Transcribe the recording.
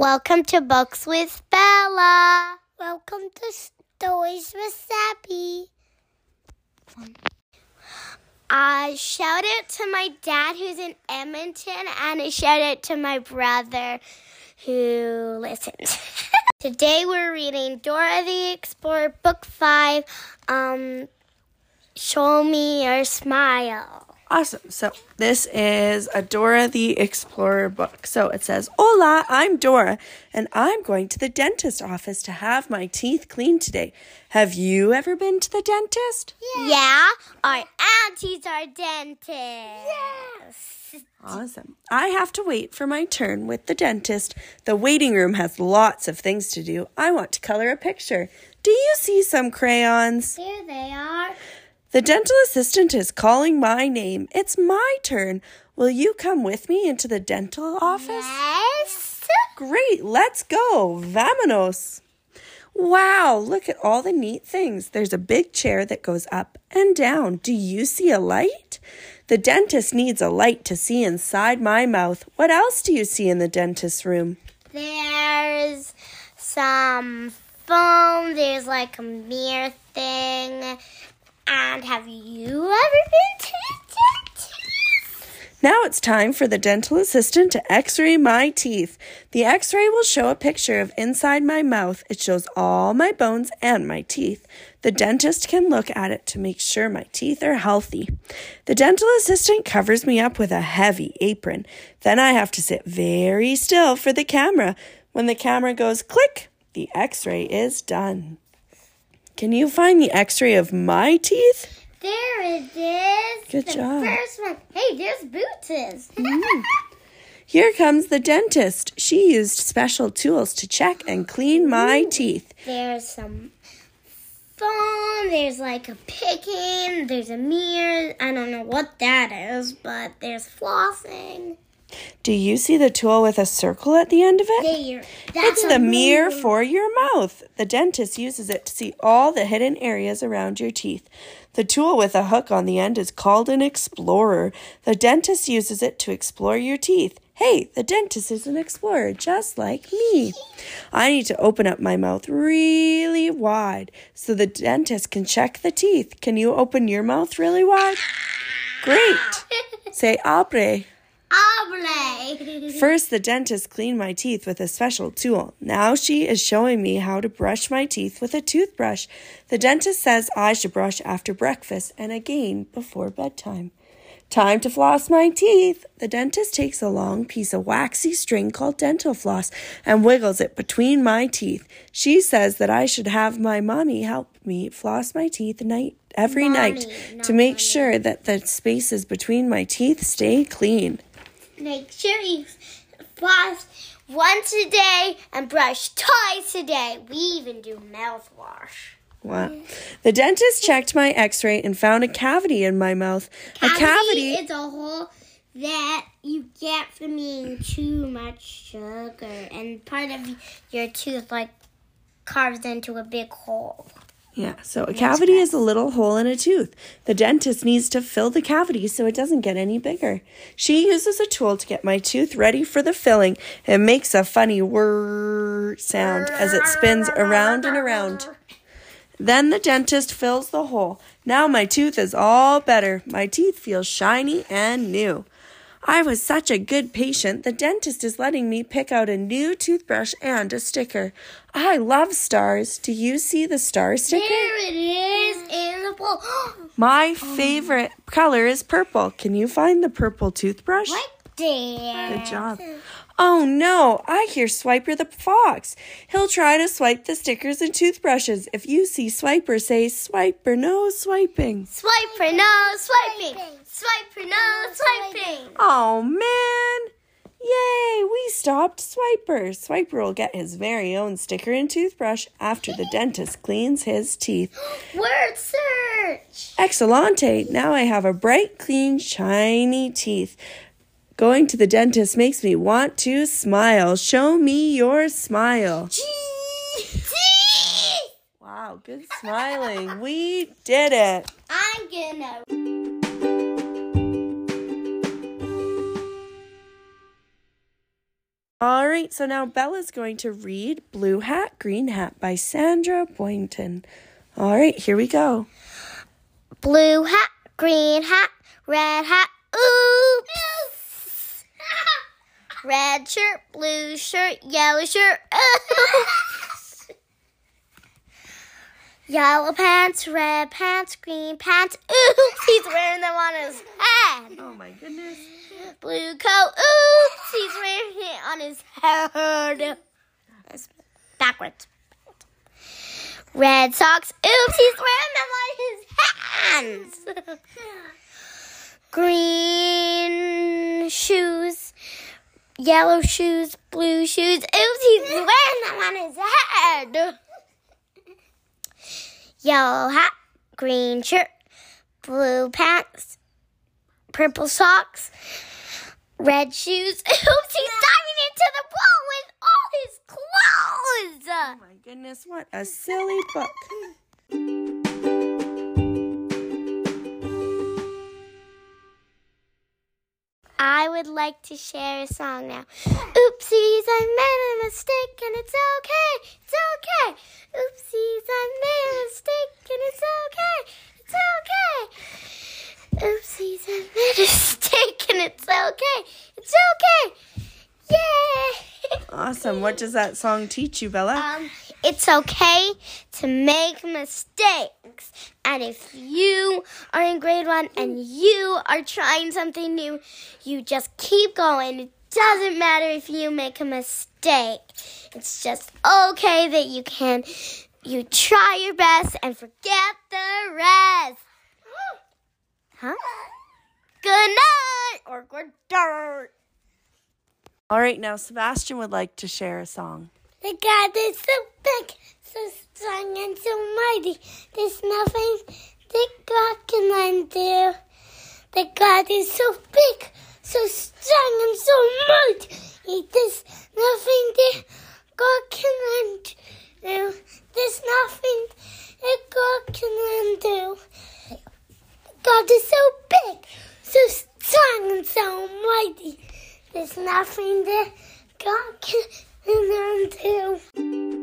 Welcome to Books with Bella. Welcome to Stories with Sappy. I shout out to my dad who's in Edmonton, and I shout out to my brother who listens. Today we're reading Dora the Explorer, Book 5. Um, Show me your smile. Awesome. So this is a Dora the Explorer book. So it says, Hola, I'm Dora, and I'm going to the dentist office to have my teeth cleaned today. Have you ever been to the dentist? Yeah. yeah our aunties are dentists. Yes. Awesome. I have to wait for my turn with the dentist. The waiting room has lots of things to do. I want to color a picture. Do you see some crayons? Here they are. The dental assistant is calling my name. It's my turn. Will you come with me into the dental office? Yes. Great, let's go. Vamonos. Wow, look at all the neat things. There's a big chair that goes up and down. Do you see a light? The dentist needs a light to see inside my mouth. What else do you see in the dentist's room? There's some foam. There's like a mirror thing. And have you ever been to? Now it's time for the dental assistant to x ray my teeth. The x ray will show a picture of inside my mouth. It shows all my bones and my teeth. The dentist can look at it to make sure my teeth are healthy. The dental assistant covers me up with a heavy apron. Then I have to sit very still for the camera. When the camera goes click, the x ray is done. Can you find the x ray of my teeth? There it is. Good the job. First one. Hey, there's Boots. mm. Here comes the dentist. She used special tools to check and clean my Ooh. teeth. There's some foam, there's like a picking, there's a mirror. I don't know what that is, but there's flossing. Do you see the tool with a circle at the end of it? There. That's it's the mirror for your mouth. The dentist uses it to see all the hidden areas around your teeth. The tool with a hook on the end is called an explorer. The dentist uses it to explore your teeth. Hey, the dentist is an explorer just like me. I need to open up my mouth really wide so the dentist can check the teeth. Can you open your mouth really wide? Great. Say abre. First, the dentist cleaned my teeth with a special tool. Now she is showing me how to brush my teeth with a toothbrush. The dentist says I should brush after breakfast and again before bedtime. Time to floss my teeth. The dentist takes a long piece of waxy string called dental floss and wiggles it between my teeth. She says that I should have my mommy help me floss my teeth night every mommy, night to make mommy. sure that the spaces between my teeth stay clean. Make sure you floss once a day and brush twice a day. We even do mouthwash. Wow. The dentist checked my x ray and found a cavity in my mouth. Cavity a cavity is a hole that you get from eating too much sugar, and part of your tooth like carves into a big hole. Yeah, so a cavity is a little hole in a tooth. The dentist needs to fill the cavity so it doesn't get any bigger. She uses a tool to get my tooth ready for the filling. It makes a funny whir sound as it spins around and around. Then the dentist fills the hole. Now my tooth is all better. My teeth feel shiny and new. I was such a good patient, the dentist is letting me pick out a new toothbrush and a sticker. I love stars. Do you see the star sticker? There it is in the bowl. My favorite color is purple. Can you find the purple toothbrush? Right there. Good job. Oh no, I hear Swiper the fox. He'll try to swipe the stickers and toothbrushes. If you see Swiper, say Swiper, no swiping. Swiper, no swiping. Swiper, no swiping. Oh man. Yay, we stopped Swiper. Swiper will get his very own sticker and toothbrush after the dentist cleans his teeth. Word search. Excellente. Now I have a bright, clean, shiny teeth. Going to the dentist makes me want to smile. Show me your smile. Wow, good smiling. we did it. I'm gonna. All right, so now Bella's going to read Blue Hat, Green Hat by Sandra Boynton. All right, here we go. Blue hat, green hat, red hat, oops. Red shirt, blue shirt, yellow shirt. Yellow pants, red pants, green pants, oops. He's wearing them on his head. Oh my goodness. Blue coat, oops. He's wearing it on his head. That's backwards. Red socks. Oops, he's wearing them on his hands. Green shoes. Yellow shoes. Blue shoes. Oops, he's wearing them on his head. Yellow hat. Green shirt. Blue pants. Purple socks. Red shoes. Oops, he's diving into the pool with all his clothes. Oh my goodness, what a silly book. I would like to share a song now. Oopsies, I made a mistake and it's okay. It's okay. Oopsies, I made a mistake and it's okay. It's okay. Oopsies, I made a mistake and it's okay. It's okay. Yay! Awesome. What does that song teach you, Bella? Um, it's okay to make mistakes. And if you are in grade one and you are trying something new, you just keep going. It doesn't matter if you make a mistake. It's just okay that you can you try your best and forget the rest. Huh? Good night or good dirt. All right, now Sebastian would like to share a song. The God is so big, so strong, and so mighty. There's nothing that God can undo. The God is so big, so strong, and so mighty. There's nothing that God can undo. There's nothing that God can undo. God is so big, so strong, and so mighty. There's nothing that God can undo.